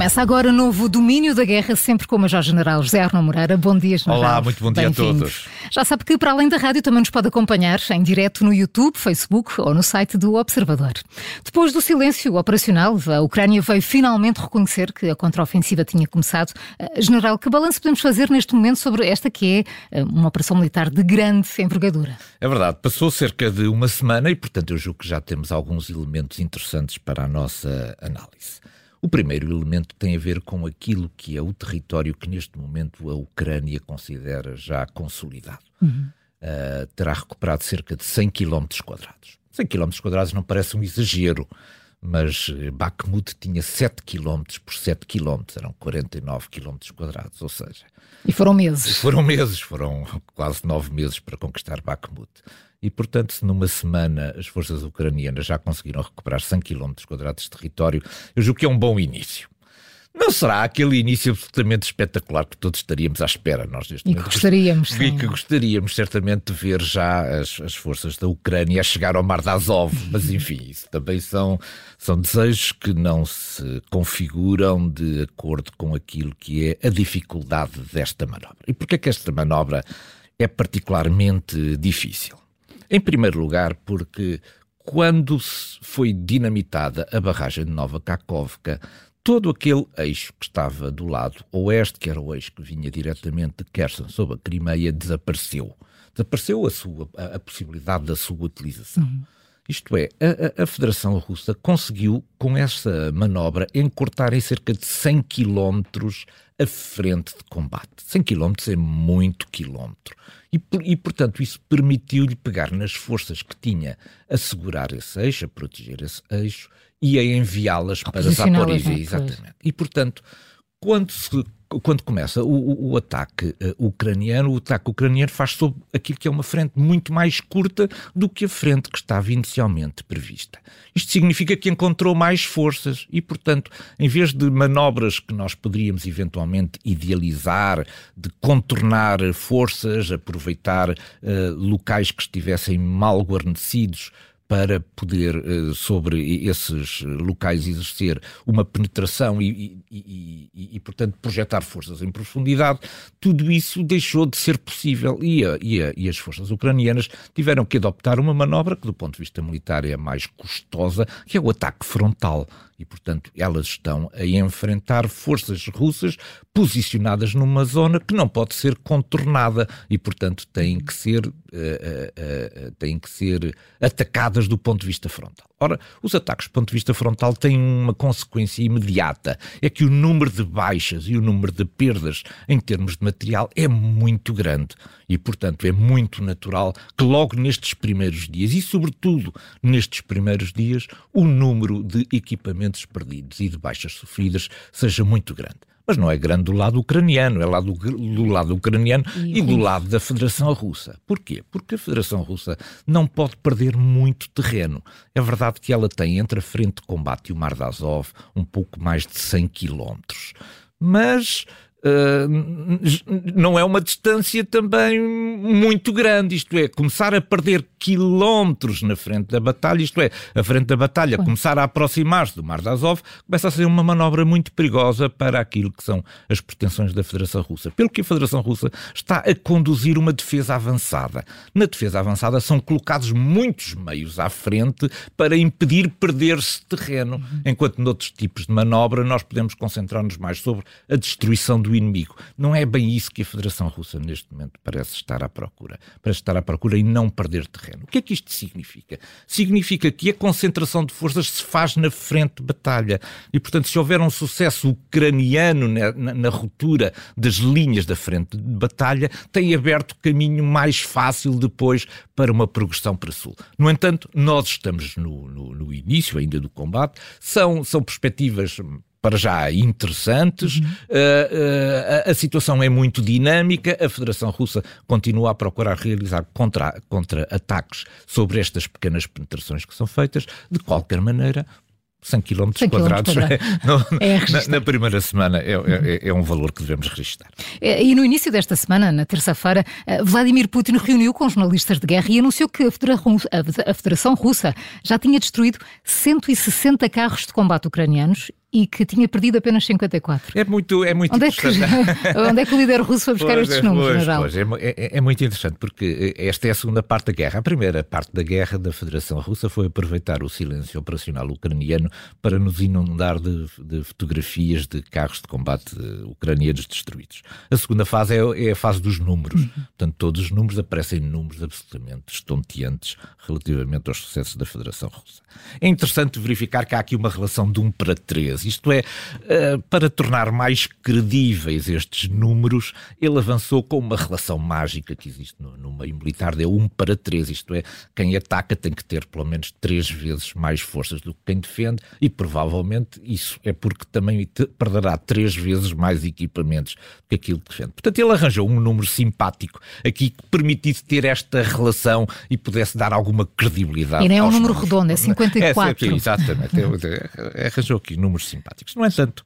Começa agora o novo Domínio da Guerra, sempre com o Major-General José Arno Moreira. Bom dia, General. Olá, muito bom dia a todos. Já sabe que, para além da rádio, também nos pode acompanhar em direto no YouTube, Facebook ou no site do Observador. Depois do silêncio operacional, a Ucrânia veio finalmente reconhecer que a contraofensiva tinha começado. Eh, General, que balanço podemos fazer neste momento sobre esta que é eh, uma operação militar de grande envergadura? É verdade, passou cerca de uma semana e, portanto, eu julgo que já temos alguns elementos interessantes para a nossa análise. O primeiro elemento tem a ver com aquilo que é o território que neste momento a Ucrânia considera já consolidado. Uhum. Uh, terá recuperado cerca de 100 km quadrados. 100 km quadrados não parece um exagero, mas Bakhmut tinha 7 km por 7 km, eram 49 km quadrados, ou seja... E foram meses. Foram meses, foram quase nove meses para conquistar Bakhmut. E, portanto, se numa semana as forças ucranianas já conseguiram recuperar 100 km quadrados de território, eu julgo que é um bom início. Não será aquele início absolutamente espetacular que todos estaríamos à espera, nós neste e momento. Que gostaríamos. E que gostaríamos certamente de ver já as, as, forças da Ucrânia a chegar ao Mar de Azov, mas enfim, isso também são, são desejos que não se configuram de acordo com aquilo que é a dificuldade desta manobra. E porquê é que esta manobra é particularmente difícil? Em primeiro lugar, porque quando foi dinamitada a barragem de Nova Kakovka, todo aquele eixo que estava do lado oeste, que era o eixo que vinha diretamente de Kherson sobre a Crimeia, desapareceu. Desapareceu a, sua, a, a possibilidade da sua utilização. Uhum. Isto é, a, a, Federação Russa conseguiu, com essa manobra, encurtar em cerca de 100 quilómetros a frente de combate. 100 quilómetros é muito quilómetro. E, e portanto, isso permitiu-lhe pegar nas forças que tinha a segurar esse eixo, a proteger esse eixo e a enviá-las para Zaporizhia. Exatamente. E, portanto, quando se quando começa o, o, ataque uh, ucraniano, o ataque ucraniano faz sobre aquilo que é uma frente muito mais curta do que a frente que estava inicialmente prevista. Isto significa que encontrou mais forças e, portanto, em vez de manobras que nós poderíamos eventualmente idealizar, de contornar forças, aproveitar uh, locais que estivessem mal guarnecidos para poder, eh, sobre esses locais, exercer uma penetração e, e, e, e, portanto, projetar forças em profundidade, tudo isso deixou de ser possível. E, a, a, e, as forças ucranianas tiveram que adoptar uma manobra que, do ponto de vista militar, é a mais custosa, que é o ataque frontal. E, portanto, elas estão a enfrentar forças russas posicionadas numa zona que não pode ser contornada e, portanto, têm que ser, uh, uh, uh, têm que ser atacadas do ponto de vista frontal. Ora, os ataques do ponto de vista frontal têm uma consequência imediata, é que o número de baixas e o número de perdas em termos de material é muito grande. E, portanto, é muito natural que logo nestes primeiros dias e, sobretudo, nestes primeiros dias, o número de equipamentos perdidos e de baixas sofridas seja muito grande mas não é grande do lado ucraniano, é lá do, do lado ucraniano e, e do lado da Federação Russa. Porquê? Porque a Federação Russa não pode perder muito terreno. É verdade que ela tem entre a frente de combate e o Mar de Azov um pouco mais de 100 quilómetros. Mas Uh, não é uma distância também muito grande, isto é, começar a perder quilómetros na frente da batalha, isto é, a frente da batalha começar a aproximar-se do Mar de Azov, começa a ser uma manobra muito perigosa para aquilo que são as pretensões da Federação Russa. Pelo que a Federação Russa está a conduzir uma defesa avançada. Na defesa avançada são colocados muitos meios à frente para impedir perder-se terreno, uhum. enquanto noutros tipos de manobra nós podemos concentrar-nos mais sobre a destruição do inimigo. Não é bem isso que a Federação Russa neste momento parece estar à procura. Parece estar à procura e não perder terreno terreno. O que é que isto significa? Significa que a concentração de forças se faz na frente de batalha. E, portanto, se houver um sucesso ucraniano na, na, na ruptura das linhas da frente de batalha, tem aberto caminho mais fácil depois para uma progressão para sul. No entanto, nós estamos no, no, no início ainda do combate, são, são perspectivas para já interessantes. Uhum. Uh, uh, a situação é muito dinâmica. A Federação Russa continua a procurar realizar contra-ataques contra sobre estas pequenas penetrações que são feitas. De qualquer maneira, 100 km quadrados é, é na, na, primeira semana é, é, é, um valor que devemos registrar. É, e no início desta semana, na terça-feira, eh, Vladimir Putin reuniu com jornalistas de guerra e anunciou que a a Federação Russa já tinha destruído 160 carros de combate ucranianos e que tinha perdido apenas 54. É muito, é muito onde é, que, onde é que o líder russo foi buscar pois, estes números, pois, pois, é, é, é, muito interessante, porque esta é a segunda parte da guerra. A primeira parte da guerra da Federação Russa foi aproveitar o silêncio operacional ucraniano para nos inundar de, de fotografias de carros de combate ucranianos destruídos. A segunda fase é, é a fase dos números. Uhum. Portanto, todos os números aparecem números absolutamente estonteantes relativamente aos sucessos da Federação Russa. É interessante verificar que há aqui uma relação de 1 para 3 isto é, uh, para tornar mais credíveis estes números, ele avançou com uma relação mágica que existe no, no meio militar de 1 para 3, isto é, quem ataca tem que ter pelo menos três vezes mais forças do que quem defende e provavelmente isso é porque também perderá três vezes mais equipamentos do que aquilo que defende. Portanto, ele arranjou um número simpático aqui que permitisse ter esta relação e pudesse dar alguma credibilidade. E não é um número números. redondo, é 54. É, é, exatamente. arranjou aqui números simpáticos. No entanto,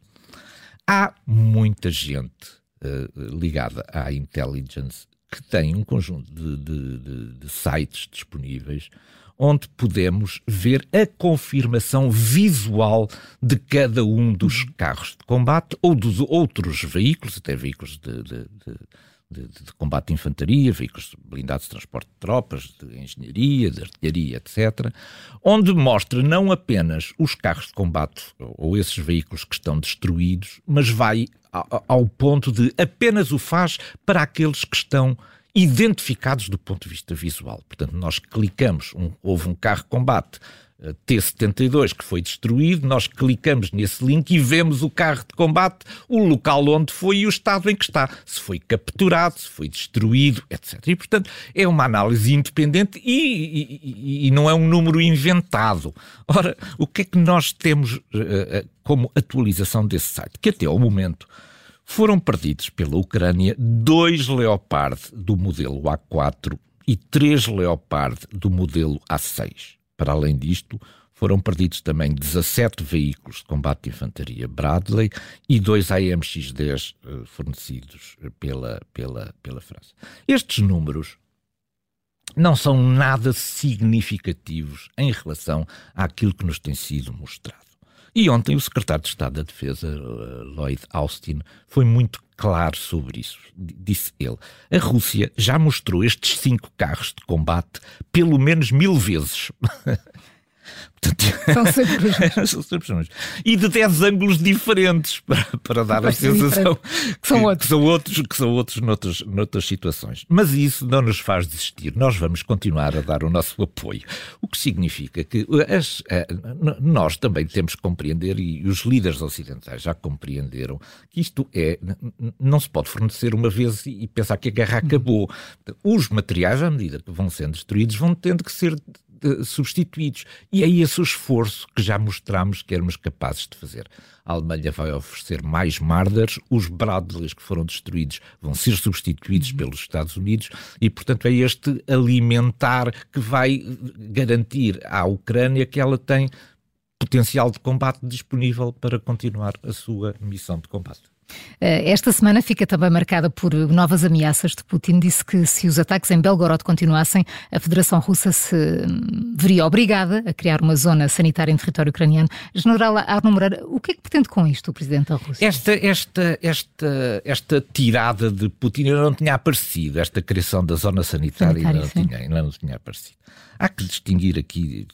há muita gente uh, ligada à intelligence que tem um conjunto de, de, de, de sites disponíveis onde podemos ver a confirmação visual de cada um dos carros de combate ou dos outros veículos, até veículos de, de, de, de, de combate de infantaria, veículos blindados de transporte de tropas, de engenharia, de artilharia, etc., onde mostra não apenas os carros de combate ou esses veículos que estão destruídos, mas vai ao ponto de apenas o faz para aqueles que estão identificados do ponto de vista visual. Portanto, nós clicamos, um, houve um carro de combate T-72 que foi destruído, nós clicamos nesse link e vemos o carro de combate, o local onde foi e o estado em que está, se foi capturado, se foi destruído, etc. E, portanto, é uma análise independente e, e, e não é um número inventado. Ora, o que é que nós temos uh, como atualização desse site? Que até ao momento foram perdidos pela Ucrânia dois Leopard do modelo A4 e três Leopard do modelo A6. Para além disto, foram perdidos também 17 veículos de combate de infantaria Bradley e dois AMX-10 eh, fornecidos pela, pela, pela França. Estes números não são nada significativos em relação àquilo que nos tem sido mostrado. E ontem o secretário de Estado da Defesa, eh, Lloyd Austin, foi muito claro sobre isso. Disse ele: a Rússia já mostrou estes cinco carros de combate pelo menos mil vezes. São sempre os mesmos. E de 10 ângulos diferentes para, para dar a sensação que são outros, que são outros, que são outros noutras, noutras situações. Mas isso não nos faz desistir. Nós vamos continuar a dar o nosso apoio. O que significa que as, nós também temos que compreender, e os líderes ocidentais já compreenderam, que isto é. Não se pode fornecer uma vez e pensar que a guerra acabou. Os materiais, à medida que vão sendo destruídos, vão tendo que ser substituídos. E é esse o esforço que já mostramos que éramos capazes de fazer. A Alemanha vai oferecer mais Marders, os Bradleys que foram destruídos vão ser substituídos uhum. pelos Estados Unidos e, portanto, é este alimentar que vai garantir à Ucrânia que ela tem potencial de combate disponível para continuar a sua missão de combate. Eh, esta semana fica também marcada por novas ameaças de Putin. Disse que se os ataques em Belgorod continuassem, a Federação Russa se hum, veria obrigada a criar uma zona sanitária em território ucraniano. General Arno Moreira, o que é que pretende com isto o Presidente da Rússia? Esta, esta, esta, esta tirada de Putin não tinha aparecido, esta criação da zona sanitária, sanitária não, tinha, ainda não tinha aparecido. Há que distinguir aqui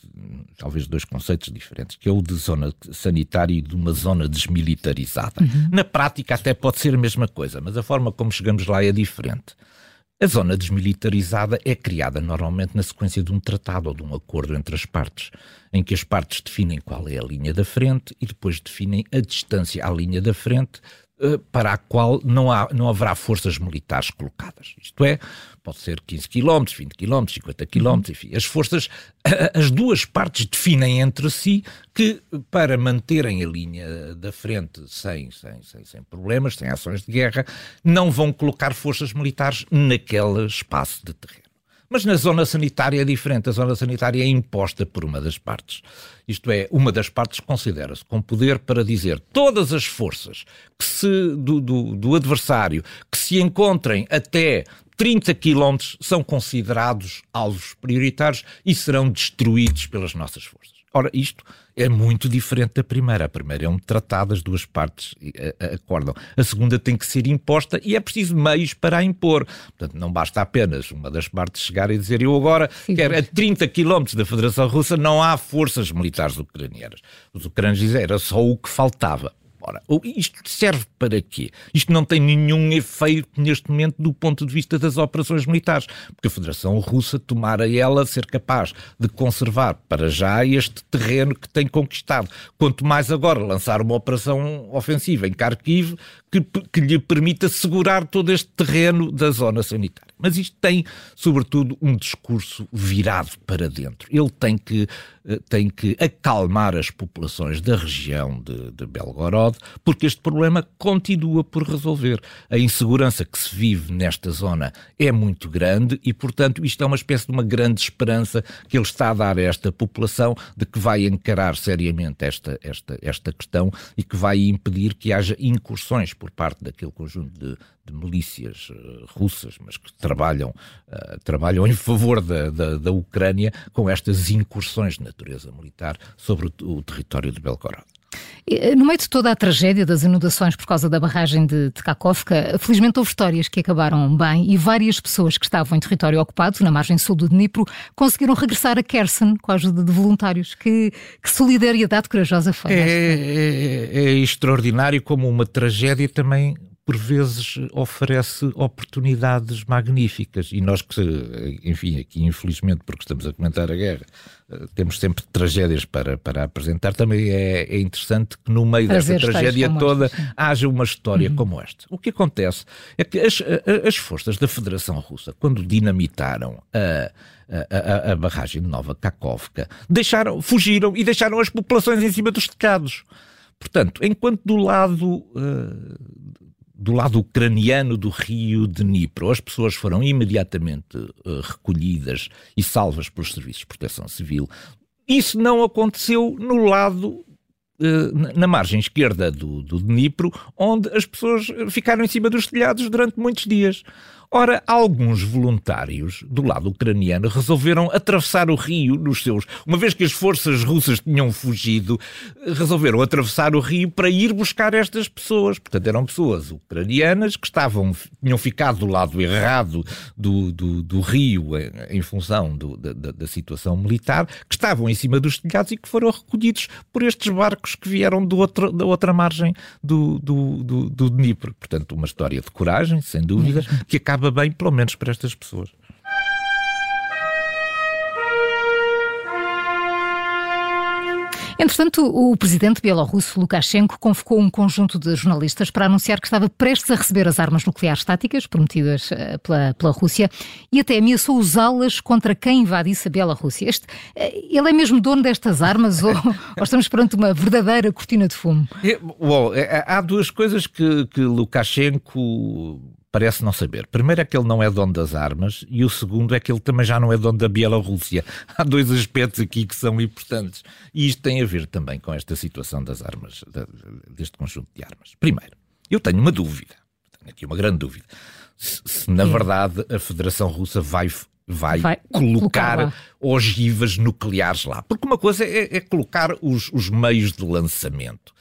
talvez dois conceitos diferentes, que é o de zona sanitária e de uma zona desmilitarizada. Uhum. Na prática até pode ser a mesma coisa, mas a forma como chegamos lá é diferente. A zona desmilitarizada é criada normalmente na sequência de um tratado ou de um acordo entre as partes, em que as partes definem qual é a linha da frente e depois definem a distância à linha da frente para a qual não, há, não haverá forças militares colocadas. Isto é, pode ser 15 km, 20 km, 50 km, enfim. As forças, as duas partes definem entre si que, para manterem a linha da frente sem, sem, sem, sem problemas, sem ações de guerra, não vão colocar forças militares naquele espaço de terreno. Mas na zona sanitária é diferente. A zona sanitária é imposta por uma das partes. Isto é, uma das partes considera-se com poder para dizer todas as forças que se, do, do, do adversário que se encontrem até 30 quilómetros são considerados alvos prioritários e serão destruídos pelas nossas forças. Ora, isto é muito diferente da primeira. A primeira é um tratado, as duas partes eh, eh, acordam. A segunda tem que ser imposta e é preciso meios para a impor. Portanto, não basta apenas uma das partes chegar e dizer eu agora Sim. quero a 30 quilómetros da Federação Russa não há forças militares ucranianas. Os ucranianos dizem era só o que faltava. Ora, isto serve para quê? Isto não tem nenhum efeito neste momento do ponto de vista das operações militares, porque a Federação Russa tomara ela ser capaz de conservar para já este terreno que tem conquistado. Quanto mais agora lançar uma operação ofensiva em Kharkiv que, que lhe permita segurar todo este terreno da zona sanitária. Mas isto tem, sobretudo, um discurso virado para dentro. Ele tem que, eh, tem que acalmar as populações da região de, de Belgorod, porque este problema continua por resolver. A insegurança que se vive nesta zona é muito grande e, portanto, isto é uma espécie de uma grande esperança que ele está a dar a esta população de que vai encarar seriamente esta, esta, esta questão e que vai impedir que haja incursões por parte daquele conjunto de, de milícias uh, russas, mas que trabalham, uh, trabalham em favor da, da, da, Ucrânia com estas incursões de natureza militar sobre o, o território de Belgorod. Eh, no meio de toda a tragédia das inundações por causa da barragem de, Kakovka, felizmente houve histórias que acabaram bem e várias pessoas que estavam em território ocupado, na margem sul do Dnipro, conseguiram regressar a Kherson com a ajuda de voluntários. Que, que solidariedade corajosa foi é, é, é, extraordinário como uma tragédia também por vezes oferece oportunidades magníficas. E nós que, enfim, aqui infelizmente, porque estamos a comentar a guerra, eh, temos sempre tragédias para, para apresentar, também é, é interessante que no meio desta tragédia toda haja uma história uhum. como esta. O que acontece é que as, as forças da Federação Russa, quando dinamitaram a, a, a, barragem de Nova Kakovka, deixaram, fugiram e deixaram as populações em cima dos telhados. Portanto, enquanto do lado uh, do lado ucraniano do rio de Dnipro, as pessoas foram imediatamente uh, recolhidas e salvas pelos serviços de proteção civil. Isso não aconteceu no lado uh, na margem esquerda do, do Dnipro, onde as pessoas ficaram em cima dos telhados durante muitos dias. Ora, alguns voluntários do lado ucraniano resolveram atravessar o rio nos seus. Uma vez que as forças russas tinham fugido, resolveram atravessar o rio para ir buscar estas pessoas. Portanto, eram pessoas ucranianas que estavam, tinham ficado do lado errado do, do, do rio em, função do, da, da, situação militar, que estavam em cima dos telhados e que foram recolhidos por estes barcos que vieram do outro, da outra margem do, do, do, do Dnipro. Portanto, uma história de coragem, sem dúvida, que acaba acaba bem, pelo menos para estas pessoas. Entretanto, o presidente bielorrusso Lukashenko convocou um conjunto de jornalistas para anunciar que estava prestes a receber as armas nucleares táticas prometidas eh, pela, pela Rússia e até ameaçou usá-las contra quem invadisse a Bielorrússia. Este, eh, ele é mesmo dono destas armas ou, ou, estamos perante uma verdadeira cortina de fumo? É, bom, é, há duas coisas que, que Lukashenko parece não saber. Primeiro é que ele não é dono das armas e o segundo é que ele também já não é dono da Bielorrússia. Há dois aspectos aqui que são importantes e isto tem a ver também com esta situação das armas, deste conjunto de armas. Primeiro, eu tenho uma dúvida, tenho aqui uma grande dúvida, se, se na verdade a Federação Russa vai vai, vai colocar ogivas nucleares lá. Porque uma coisa é, é colocar os, os meios de lançamento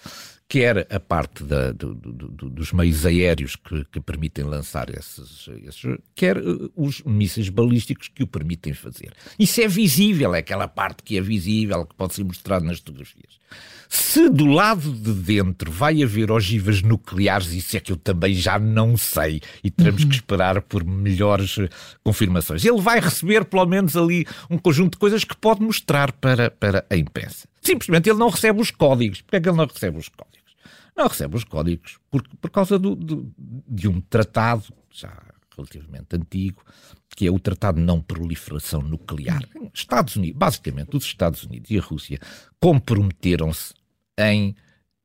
quer a parte da, do, do, dos meios aéreos que, que permitem lançar esses, esses, quer eh, os mísseis balísticos que o permitem fazer. Isso é visível, é aquela parte que é visível, que pode ser mostrada nas fotografias. Se do lado de dentro vai haver ogivas nucleares, isso é que eu também já não sei e teremos uhum. que esperar por melhores eh, confirmações. Ele vai receber pelo menos ali um conjunto de coisas que pode mostrar para, para a imprensa. Simplesmente ele não recebe os códigos. Porquê é que ele não recebe os códigos? Não recebe os códigos por, por causa do, do, de um tratado já relativamente antigo, que é o Tratado de Não Proliferação Nuclear. Estados Unidos, basicamente, os Estados Unidos e a Rússia comprometeram-se em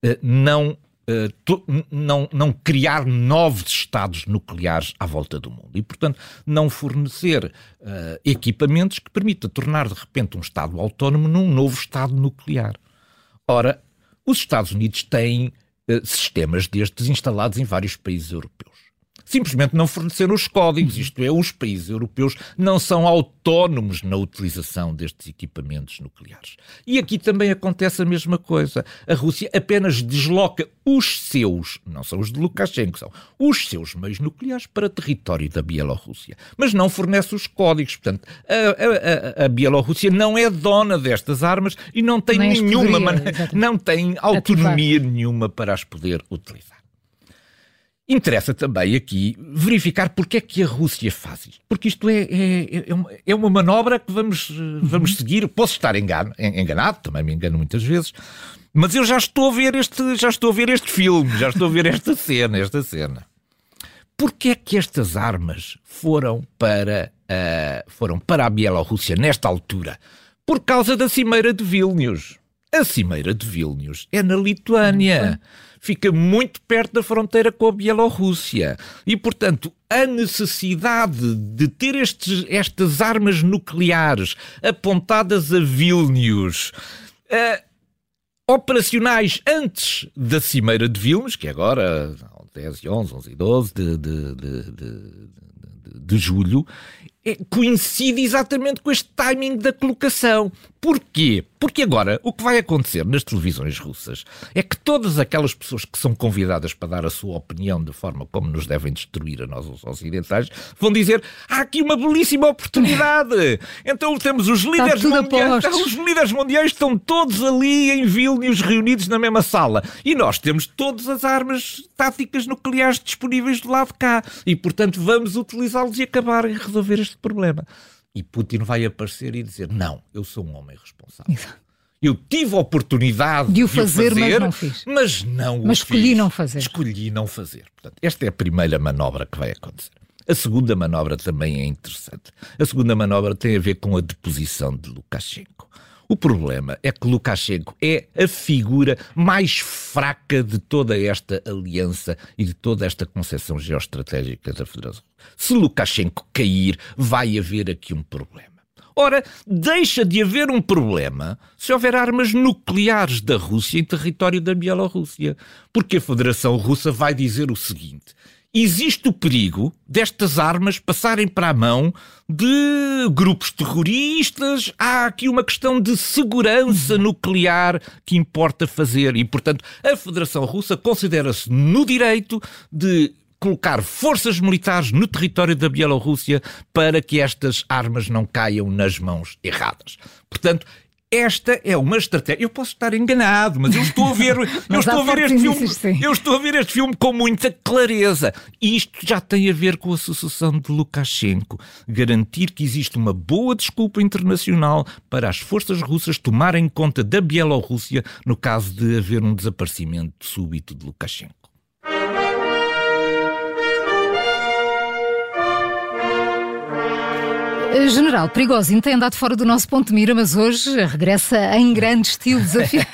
uh, não, uh, to, não, não criar novos Estados nucleares à volta do mundo e, portanto, não fornecer uh, equipamentos que permitam tornar de repente um Estado autónomo num novo Estado nuclear. Ora, os Estados Unidos têm eh, sistemas destes instalados em vários países europeus. Simplesmente não forneceram os códigos, isto é, os países europeus não são autónomos na utilização destes equipamentos nucleares. E aqui também acontece a mesma coisa. A Rússia apenas desloca os seus, não são os de Lukashenko, são os seus meios nucleares para território da Bielorrússia, mas não fornece os códigos. Portanto, a, a, a Bielorrússia não é dona destas armas e não tem Nem nenhuma maneira, não tem autonomia nenhuma para as poder utilizar. Interessa também aqui verificar porque é que a Rússia faz isto. Porque isto é, é, é, uma, é uma manobra que vamos, vamos uhum. seguir. Posso estar engano, enganado, também me engano muitas vezes, mas eu já estou a ver este, já estou a ver este filme, já estou a ver esta cena, esta cena. Porquê é que estas armas foram para, uh, foram para a Bielorrússia nesta altura? Por causa da Cimeira de Vilnius. A Cimeira de Vilnius é na Lituânia. Fica muito perto da fronteira com a Bielorrússia. E, portanto, a necessidade de ter estes, estas armas nucleares apontadas a Vilnius. Uh, operacionais antes da Cimeira de Vilnius, que é agora 10 e 11, 11 e 12 de, de, de, de, julho, coincide exatamente com este timing da colocação. Porquê? Porque agora o que vai acontecer nas televisões russas é que todas aquelas pessoas que são convidadas para dar a sua opinião de forma como nos devem destruir a nós os ocidentais vão dizer há aqui uma belíssima oportunidade. Então temos os líderes mundiais, os líderes mundiais estão todos ali em Vilnius reunidos na mesma sala e nós temos todas as armas táticas nucleares disponíveis do lado de cá e portanto vamos utilizá-los e acabar em resolver este problema. E Putin vai aparecer e dizer: Não, eu sou um homem responsável. Eu tive a oportunidade de o fazer, de o fazer mas não fiz. Mas não mas escolhi fiz. não fazer. Escolhi não fazer. Portanto, esta é a primeira manobra que vai acontecer. A segunda manobra também é interessante. A segunda manobra tem a ver com a deposição de Lukashenko. O problema é que Lukashenko é a figura mais fraca de toda esta aliança e de toda esta concepção geoestratégica da Federação. Se Lukashenko cair, vai haver aqui um problema. Ora, deixa de haver um problema se houver armas nucleares da Rússia em território da Bielorrússia. Porque a Federação Russa vai dizer o seguinte: existe o perigo destas armas passarem para a mão de grupos terroristas. Há aqui uma questão de segurança nuclear que importa fazer e, portanto, a Federação Russa considera-se no direito de colocar forças militares no território da Bielorrússia para que estas armas não caiam nas mãos erradas. Portanto, esta é uma estratégia. Eu posso estar enganado, mas eu estou a ver, eu estou a ver este filme, eu estou a ver este filme com muita clareza. E isto já tem a ver com a sucessão de Lukashenko, garantir que existe uma boa desculpa internacional para as forças russas tomarem conta da Bielorrússia no caso de haver um desaparecimento súbito de Lukashenko. General Prigozhin tem andado fora do nosso ponto de mira, mas hoje regressa em grande estilo, desafia...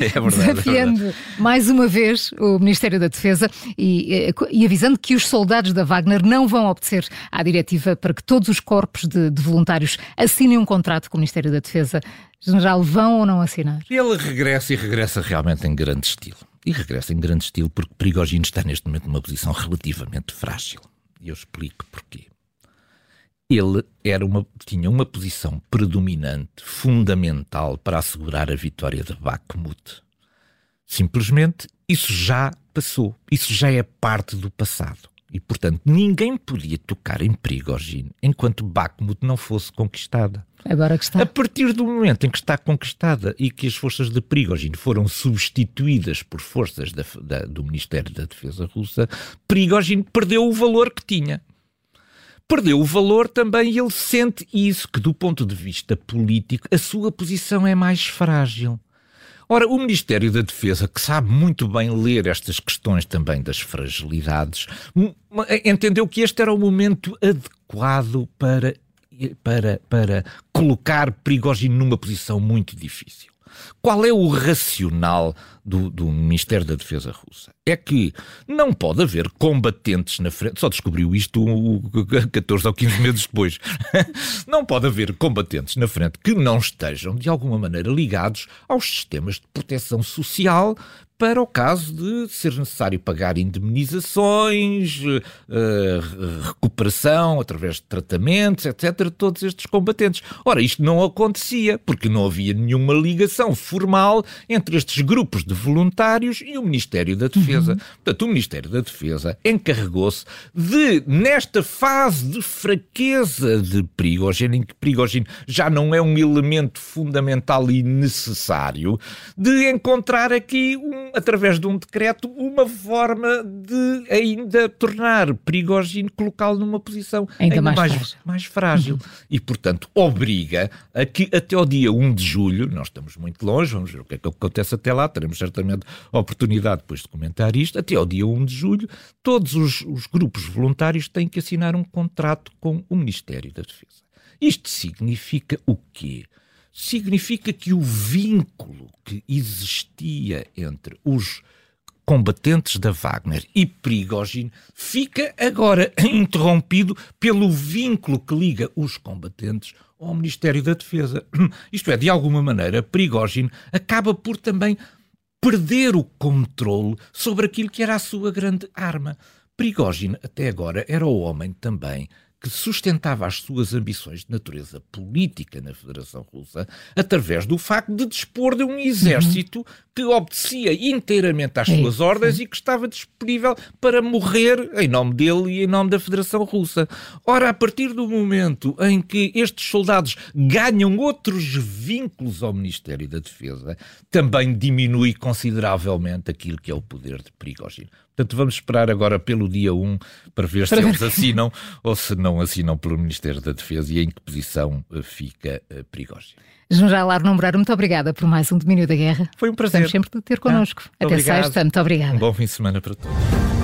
é verdade, desafiando é mais uma vez o Ministério da Defesa e, eh, e, avisando que os soldados da Wagner não vão obedecer à diretiva para que todos os corpos de, de voluntários assinem um contrato com o Ministério da Defesa. General, vão ou não assinar? Ele regressa e regressa realmente em grande estilo. E regressa em grande estilo porque Prigogine está neste momento numa posição relativamente frágil. E eu explico porquê ele era uma, tinha uma posição predominante, fundamental para assegurar a vitória de Bakhmut. Simplesmente isso já passou, isso já é parte do passado. E, portanto, ninguém podia tocar em Prigogine enquanto Bakhmut não fosse conquistada. Agora que está. A partir do momento em que está conquistada e que as forças de Prigogine foram substituídas por forças da, da, do Ministério da Defesa russa, Prigogine perdeu o valor que tinha perdeu o valor também e ele sente isso, que do ponto de vista político a sua posição é mais frágil. Ora, o Ministério da Defesa, que sabe muito bem ler estas questões também das fragilidades, entendeu que este era o momento adequado para, para, para colocar Prigogine numa posição muito difícil. Qual é o racional do, do, Ministério da Defesa russa é que não pode haver combatentes na frente. Só descobriu isto 14 ou 15 meses depois. não pode haver combatentes na frente que não estejam, de alguma maneira, ligados aos sistemas de proteção social para o caso de ser necessário pagar indemnizações, uh, recuperação através de tratamentos, etc., todos estes combatentes. Ora, isto não acontecia, porque não havia nenhuma ligação formal entre estes grupos de voluntários e o Ministério da Defesa. Uhum. Portanto, o Ministério da Defesa encarregou-se de, nesta fase de fraqueza de Prigogine, em que Prigogine já não é um elemento fundamental e necessário, de encontrar aqui um através de um decreto, uma forma de ainda tornar Prigogine, colocá-lo numa posição ainda, ainda mais, mais, frágil. mais frágil. Uhum. E, portanto, obriga a que até ao dia 1 de julho, nós estamos muito longe, vamos ver o que é que acontece até lá, teremos certamente oportunidade depois de comentar isto, até ao dia 1 de julho, todos os, os grupos voluntários têm que assinar um contrato com o Ministério da Defesa. Isto significa o quê? significa que o vínculo que existia entre os combatentes da Wagner e Prigogine fica agora interrompido pelo vínculo que liga os combatentes ao Ministério da Defesa. Isto é, de alguma maneira, Prigogine acaba por também perder o controle sobre aquilo que era a sua grande arma. Prigogine, até agora, era o homem também que sustentava as suas ambições de natureza política na Federação Russa através do facto de dispor de um exército uhum. que obedecia inteiramente às é suas ordens e que estava disponível para morrer em nome dele e em nome da Federação Russa. Ora, a partir do momento em que estes soldados ganham outros vínculos ao Ministério da Defesa, também diminui consideravelmente aquilo que é o poder de Prigogine. Portanto, vamos esperar agora pelo dia 1 para ver se eles assinam ou se não assinam pelo Ministério da Defesa e em que posição eh, fica uh, Prigogine. General Moreira, muito obrigada por mais um Domínio da Guerra. Foi um prazer. Estamos sempre de ter connosco. Ah, Até obrigado. sexta, muito obrigada. Um bom fim de semana para todos.